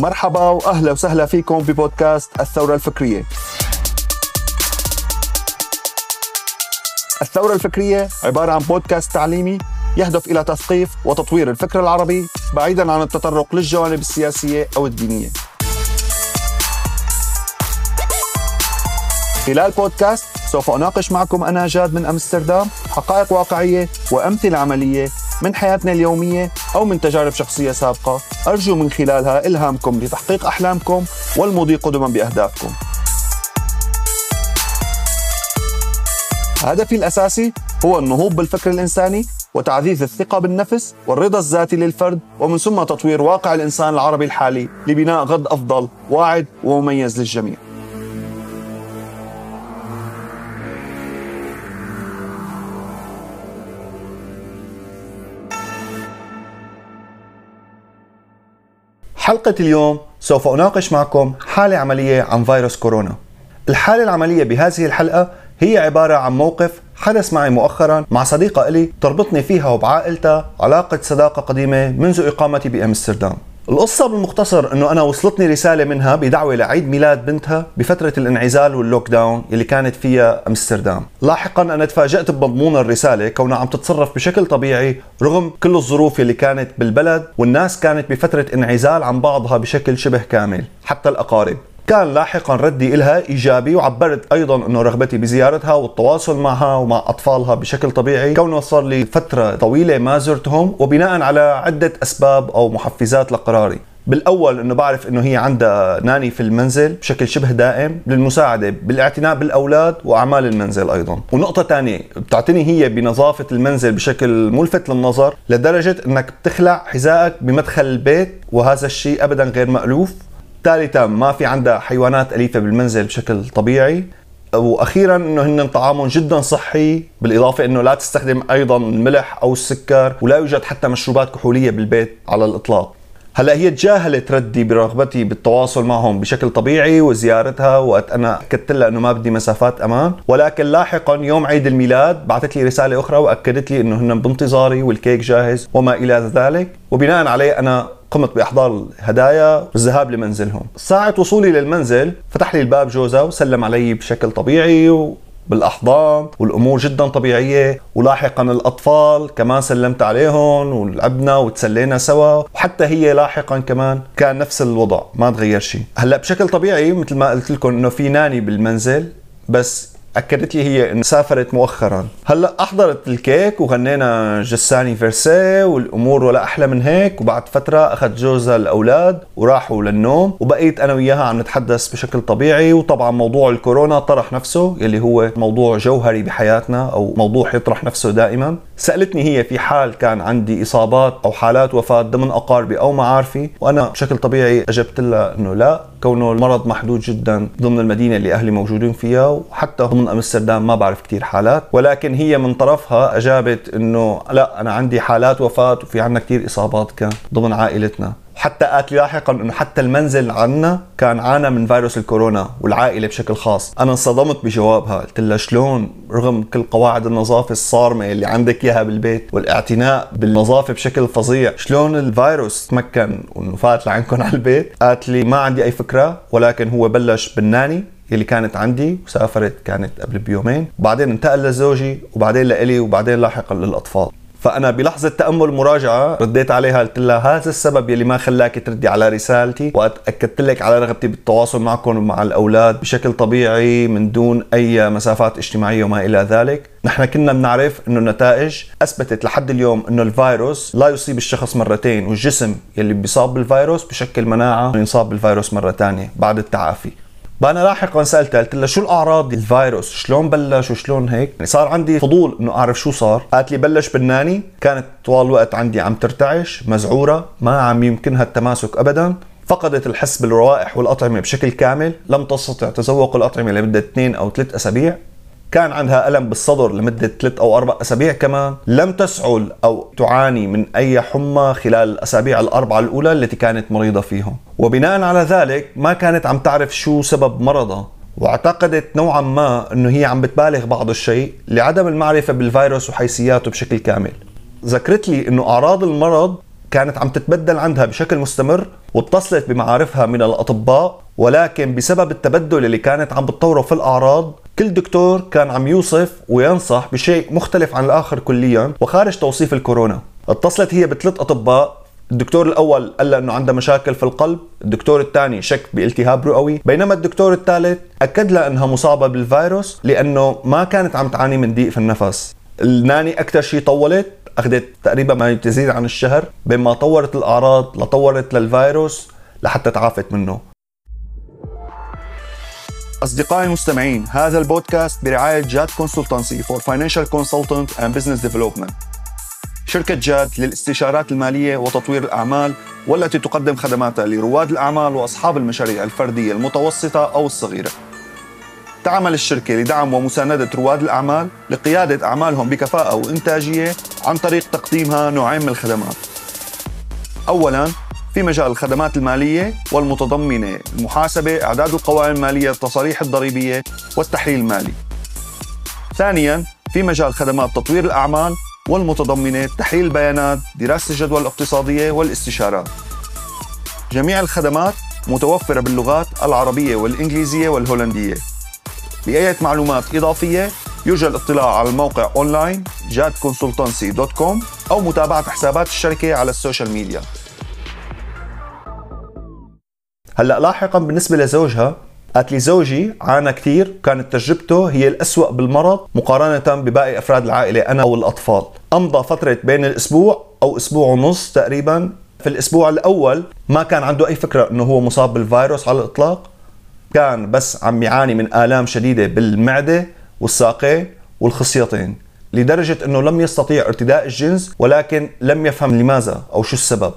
مرحبا وأهلا وسهلا فيكم ببودكاست الثورة الفكرية. الثورة الفكرية عبارة عن بودكاست تعليمي يهدف إلى تثقيف وتطوير الفكر العربي بعيدا عن التطرق للجوانب السياسية أو الدينية. خلال بودكاست سوف أناقش معكم أنا جاد من أمستردام حقائق واقعية وأمثلة عملية من حياتنا اليومية أو من تجارب شخصية سابقة أرجو من خلالها إلهامكم لتحقيق أحلامكم والمضي قدما بأهدافكم. هدفي الأساسي هو النهوض بالفكر الإنساني وتعزيز الثقة بالنفس والرضا الذاتي للفرد ومن ثم تطوير واقع الإنسان العربي الحالي لبناء غد أفضل واعد ومميز للجميع حلقة اليوم سوف أناقش معكم حالة عملية عن فيروس كورونا. الحالة العملية بهذه الحلقة هي عبارة عن موقف حدث معي مؤخرا مع صديقة إلي تربطني فيها وبعائلتها علاقة صداقة قديمة منذ إقامتي بأمستردام. القصة بالمختصر إنه أنا وصلتني رسالة منها بدعوة لعيد ميلاد بنتها بفترة الانعزال واللوك داون اللي كانت فيها أمستردام. لاحقا أنا تفاجأت بمضمون الرسالة كونها عم تتصرف بشكل طبيعي رغم كل الظروف اللي كانت بالبلد والناس كانت بفترة انعزال عن بعضها بشكل شبه كامل حتى الأقارب. كان لاحقا ردي إلها إيجابي وعبرت أيضا أنه رغبتي بزيارتها والتواصل معها ومع أطفالها بشكل طبيعي كونه صار لي فترة طويلة ما زرتهم وبناء على عدة أسباب أو محفزات لقراري. بالأول إنه بعرف إنه هي عندها ناني في المنزل بشكل شبه دائم للمساعدة بالاعتناء بالأولاد وأعمال المنزل أيضا. ونقطة ثانية بتعتني هي بنظافة المنزل بشكل ملفت للنظر لدرجة إنك بتخلع حذائك بمدخل البيت وهذا الشيء ابدا غير مألوف. ثالثا ما في عندها حيوانات أليفة بالمنزل بشكل طبيعي. وأخيرا إنه هن طعامهم جدا صحي بالإضافة إنه لا تستخدم أيضا الملح أو السكر ولا يوجد حتى مشروبات كحولية بالبيت على الإطلاق. هلأ هي تجاهلت ردي برغبتي بالتواصل معهم بشكل طبيعي وزيارتها وقت أنا أكدت لها إنه ما بدي مسافات أمان. ولكن لاحقا يوم عيد الميلاد بعثت لي رسالة أخرى وأكدت لي إنه هن بانتظاري والكيك جاهز وما إلى ذلك. وبناء عليه أنا قمت بإحضار الهدايا والذهاب لمنزلهم. ساعة وصولي للمنزل فتح لي الباب جوزها وسلم علي بشكل طبيعي بالاحضان والأمور جدا طبيعية ولاحقا الأطفال كمان سلمت عليهم ولعبنا وتسلينا سوا وحتى هي لاحقا كمان كان نفس الوضع ما تغير شيء. هلأ بشكل طبيعي مثل ما قلت لكم إنه في ناني بالمنزل بس أكدت لي هي انه سافرت مؤخرا. هلأ أحضرت الكيك وغنينا جساني فيرسي والأمور ولا أحلى من هيك وبعد فترة أخذ جوزها الأولاد وراحوا للنوم وبقيت أنا وياها عم نتحدث بشكل طبيعي وطبعا موضوع الكورونا طرح نفسه يلي هو موضوع جوهري بحياتنا أو موضوع يطرح نفسه دائما. سألتني هي في حال كان عندي إصابات أو حالات وفاة ضمن أقاربي أو معارفي وأنا بشكل طبيعي أجبت لها إنه لا كونه المرض محدود جدا ضمن المدينة اللي أهلي موجودين فيها وحتى ضمن امستردام ما بعرف كثير حالات ولكن هي من طرفها أجابت إنه لا أنا عندي حالات وفاة وفي عندنا كثير إصابات كان ضمن عائلتنا. حتى قالت لي لاحقا إنه حتى المنزل عنا كان عانى من فيروس الكورونا والعائلة بشكل خاص. أنا انصدمت بجوابها قلت لها شلون؟ رغم كل قواعد النظافة الصارمة اللي عندك إياها بالبيت والاعتناء بالنظافة بشكل فظيع شلون الفيروس تمكن وانه فات لعندكم على البيت؟ قالت لي ما عندي أي فكرة ولكن هو بلش بالناني. اللي كانت عندي وسافرت كانت قبل بيومين وبعدين انتقل لزوجي وبعدين لإلي وبعدين لاحقا للأطفال. فأنا بلحظة تأمل مراجعة رديت عليها قلت لها هذا السبب يلي ما خلاك تردي على رسالتي وقت اكدت لك على رغبتي بالتواصل معكم ومع الأولاد بشكل طبيعي من دون أي مسافات اجتماعية وما إلى ذلك. نحن كنا بنعرف إنه النتائج أثبتت لحد اليوم إنه الفيروس لا يصيب الشخص مرتين والجسم يلي بيصاب بالفيروس بشكل مناعة ينصاب بالفيروس مرة ثانية بعد التعافي. فانا لاحقا سالتها قلت لها شو الأعراض الفيروس؟ شلون بلش وشلون هيك؟ يعني صار عندي فضول إنه أعرف شو صار. قالت لي بلش بالناني. كانت طوال الوقت عندي عم ترتعش مزعورة ما عم يمكنها التماسك ابدا. فقدت الحس بالروائح والأطعمة بشكل كامل. لم تستطع تذوق الأطعمة لمدة اثنين أو ثلاث أسابيع. كان عندها ألم بالصدر لمدة ثلاث أو أربع أسابيع كمان لم تسعل أو تعاني من أي حمى خلال الأسابيع الأربعة الأولى التي كانت مريضة فيهم وبناء على ذلك ما كانت عم تعرف شو سبب مرضها واعتقدت نوعا ما إنه هي عم بتبالغ بعض الشيء لعدم المعرفة بالفيروس وحيثياته بشكل كامل. ذكرت لي إنه أعراض المرض كانت عم تتبدل عندها بشكل مستمر واتصلت بمعارفها من الأطباء ولكن بسبب التبدل اللي كانت عم بتطوره في الأعراض كل دكتور كان عم يوصف وينصح بشيء مختلف عن الآخر كليا وخارج توصيف الكورونا اتصلت هي بثلاث أطباء الدكتور الأول قال انه عنده مشاكل في القلب، الدكتور الثاني شك بالتهاب رئوي، بينما الدكتور الثالث أكد لها إنها مصابة بالفيروس لأنه ما كانت عم تعاني من ضيق في النفس. الناني أكثر شيء طولت أخذت تقريبا ما تزيد عن الشهر بين ما طورت الأعراض لطورت للفيروس لحتى تعافت منه. أصدقائي المستمعين هذا البودكاست برعاية Jad Consultancy for financial consultant and business development شركة جاد للاستشارات المالية وتطوير الأعمال والتي تقدم خدماتها لرواد الأعمال وأصحاب المشاريع الفردية المتوسطة أو الصغيرة. تعمل الشركة لدعم ومساندة رواد الأعمال لقيادة أعمالهم بكفاءة وإنتاجية عن طريق تقديمها نوعين من الخدمات. أولاً في مجال الخدمات المالية والمتضمنة المحاسبة إعداد القوائم المالية التصاريح الضريبية والتحليل المالي. ثانياً في مجال خدمات تطوير الأعمال والمتضمنة تحليل البيانات دراسة الجدوى الاقتصادية والاستشارات. جميع الخدمات متوفرة باللغات العربية والإنجليزية والهولندية. لأي معلومات إضافية. يرجى الاطلاع على الموقع online jadconsultancy.com أو متابعة حسابات الشركة على ال social media. هلأ لاحقا بالنسبة لزوجها قالت لي زوجي عانى كثير كانت تجربته هي الأسوأ بالمرض مقارنة بباقي أفراد العائلة أنا أو الأطفال أمضى فترة بين الأسبوع أو أسبوع ونص تقريبا. في الأسبوع الأول ما كان عنده أي فكرة أنه هو مصاب بالفيروس على الإطلاق. كان بس عم يعاني من آلام شديدة بالمعدة والساقين والخصيتين لدرجة أنه لم يستطيع ارتداء الجنس ولكن لم يفهم لماذا أو شو السبب.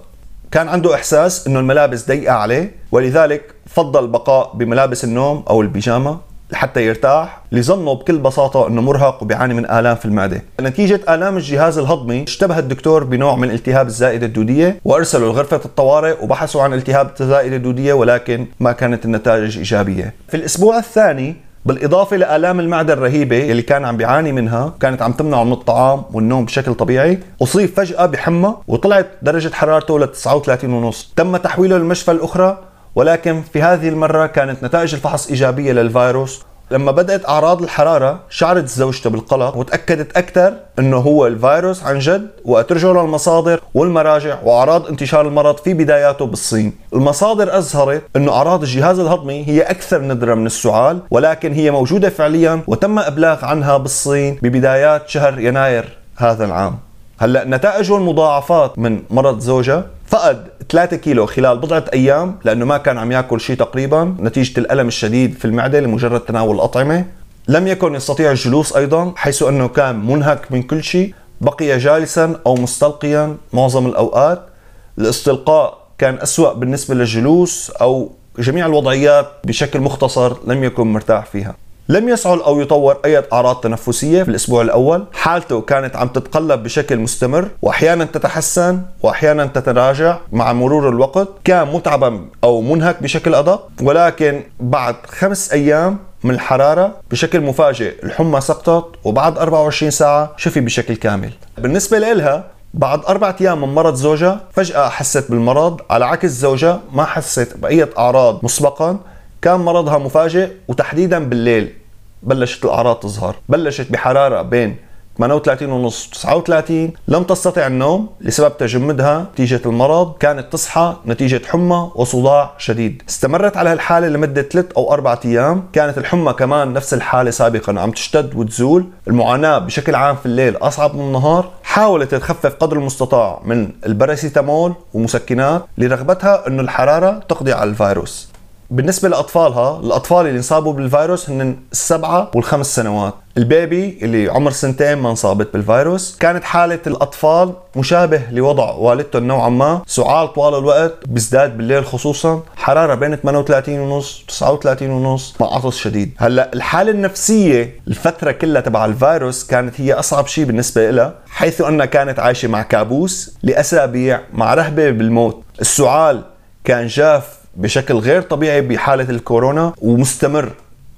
كان عنده إحساس أنه الملابس ضيقة عليه ولذلك فضل البقاء بملابس النوم أو البيجامة. لحتى يرتاح لظنه بكل بساطة أنه مرهق وبيعاني من آلام في المعدة. نتيجة آلام الجهاز الهضمي اشتبه الدكتور بنوع من التهاب الزائدة الدودية وأرسلوا لغرفة الطوارئ وبحثوا عن التهاب الزائدة الدودية ولكن ما كانت النتائج إيجابية. في الأسبوع الثاني بالإضافة لآلام المعدة الرهيبة اللي كان عم بيعاني منها كانت عم تمنعه من الطعام والنوم بشكل طبيعي أصيب فجأة بحمى وطلعت درجة حرارته ل 39 ونص. تم تحويله للمشفى الأخرى ولكن في هذه المرة كانت نتائج الفحص إيجابية للفيروس. لما بدأت أعراض الحرارة شعرت زوجته بالقلق وتأكدت أكثر أنه هو الفيروس عن جد وأترجعوا للمصادر والمراجع وأعراض انتشار المرض في بداياته بالصين. المصادر أظهرت أنه أعراض الجهاز الهضمي هي أكثر ندرة من السعال ولكن هي موجودة فعليا وتم إبلاغ عنها بالصين ببدايات شهر يناير هذا العام. هلأ نتائج المضاعفات من مرض زوجها فقد 3 كيلو خلال بضعة أيام لأنه ما كان عم يأكل شيء تقريبا نتيجة الألم الشديد في المعدة لمجرد تناول الأطعمة. لم يكن يستطيع الجلوس أيضا حيث أنه كان منهك من كل شيء بقي جالسا أو مستلقيا معظم الأوقات. الاستلقاء كان أسوأ بالنسبة للجلوس أو جميع الوضعيات بشكل مختصر لم يكن مرتاح فيها. لم يسعل أو يطور أي أعراض تنفسية في الأسبوع الأول، حالته كانت عم تتقلب بشكل مستمر واحيانا تتحسن واحيانا تتراجع مع مرور الوقت، كان متعبا أو منهك بشكل أدق، ولكن بعد خمس أيام من الحرارة بشكل مفاجئ الحمى سقطت وبعد 24 ساعة شفي بشكل كامل. بالنسبة لها بعد أربعة أيام من مرض زوجها فجأة حست بالمرض. على عكس زوجها ما حست بأي أعراض مسبقا. كان مرضها مفاجئ وتحديدا بالليل. بلشت الأعراض تظهر. بلشت بحرارة بين 38 ونص 39 لم تستطع النوم لسبب تجمدها نتيجة المرض. كانت تصحى نتيجة حمى وصداع شديد. استمرت على هالحالة لمدة 3 أو 4 أيام. كانت الحمى كمان نفس الحالة سابقا. عم تشتد وتزول. المعاناة بشكل عام في الليل أصعب من النهار. حاولت تخفف قدر المستطاع من الباراسيتامول ومسكنات لرغبتها أنه الحرارة تقضي على الفيروس. بالنسبة لأطفالها الأطفال اللي انصابوا بالفيروس هن السبعة والخمس سنوات. البيبي اللي عمر سنتين ما انصابت بالفيروس كانت حالة الأطفال مشابه لوضع والدته نوعا ما. سعال طوال الوقت بيزداد بالليل خصوصا. حرارة بين 38 ونص 39 ونص. مع عطس شديد. هلأ الحالة النفسية الفترة كلها تبع الفيروس كانت هي أصعب شيء بالنسبة لها حيث أنها كانت عايشة مع كابوس لأسابيع مع رهبة بالموت. السعال كان جاف بشكل غير طبيعي بحالة الكورونا ومستمر.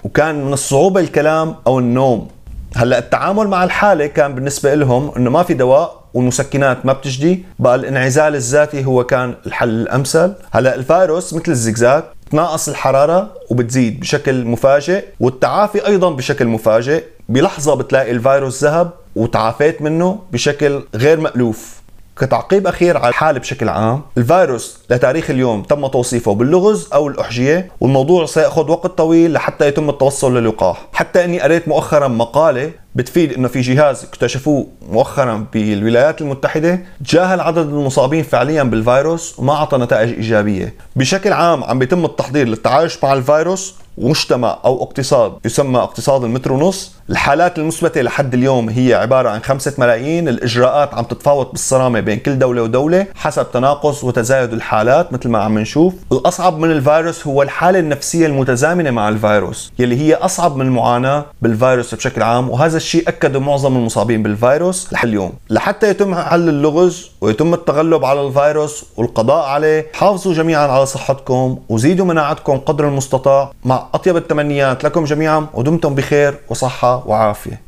وكان من الصعوبة الكلام أو النوم. هلأ التعامل مع الحالة كان بالنسبة لهم إنه ما في دواء والمسكنات ما بتجدي بقى الانعزال الذاتي هو كان الحل الأمثل. هلأ الفيروس مثل الزجزاج تناقص الحرارة وبتزيد بشكل مفاجئ والتعافي أيضا بشكل مفاجئ. بلحظة بتلاقي الفيروس ذهب وتعافيت منه بشكل غير مألوف. كتعقيب أخير على الحالة بشكل عام، الفيروس لتاريخ اليوم تم توصيفه باللغز أو الأحجية، والموضوع سيأخذ وقت طويل لحتى يتم التوصل للقاح، حتى إني قريت مؤخرا مقالة بتفيد إنه في جهاز اكتشفوه مؤخرا بالولايات المتحدة تجاهل عدد المصابين فعليا بالفيروس وما أعطى نتائج إيجابية، بشكل عام عم بيتم التحضير للتعايش مع الفيروس مجتمع أو اقتصاد يسمى اقتصاد المتر ونص الحالات المثبتة لحد اليوم هي عبارة عن خمسة ملايين الإجراءات عم تتفاوت بالصرامة بين كل دولة ودولة حسب تناقص وتزايد الحالات مثل ما عم نشوف. الأصعب من الفيروس هو الحالة النفسية المتزامنة مع الفيروس يلي هي أصعب من المعاناة بالفيروس بشكل عام وهذا الشيء أكده معظم المصابين بالفيروس لحد اليوم. لحتى يتم حل اللغز ويتم التغلب على الفيروس والقضاء عليه. حافظوا جميعا على صحتكم وزيدوا مناعتكم قدر المستطاع. مع أطيب التمنيات لكم جميعا ودمتم بخير وصحة وعافية.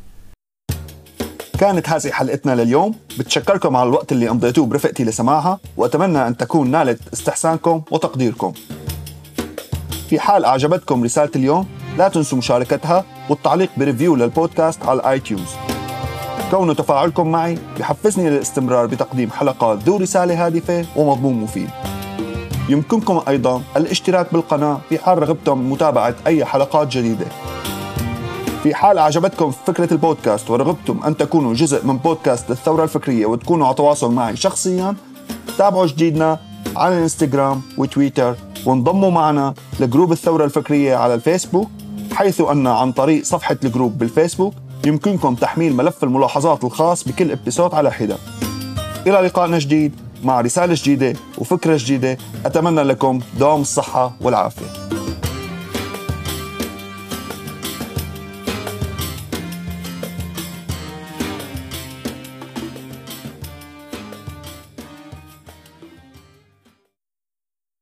كانت هذه حلقتنا لليوم. بتشكركم على الوقت اللي قضيتوه برفقتي لسماعها وأتمنى أن تكون نالت استحسانكم وتقديركم. في حال أعجبتكم رسالة اليوم لا تنسوا مشاركتها والتعليق ب review للبودكاست على ال iTunes كون تفاعلكم معي بحفزني للاستمرار بتقديم حلقات ذو رسالة هادفة ومضمون مفيد. يمكنكم أيضا الاشتراك بالقناة في حال رغبتم متابعة أي حلقات جديدة. في حال أعجبتكم فكرة البودكاست ورغبتم أن تكونوا جزء من بودكاست الثورة الفكرية وتكونوا على تواصل معي شخصيا تابعوا جديدنا على الإنستغرام وتويتر وانضموا معنا ل group الثورة الفكرية على الفيسبوك حيث أن عن طريق صفحة ال group بالفيسبوك يمكنكم تحميل ملف الملاحظات الخاص بكل episode على حدة. إلى لقائنا جديد مع رسالة جديدة وفكرة جديدة. أتمنى لكم دوام الصحة والعافية.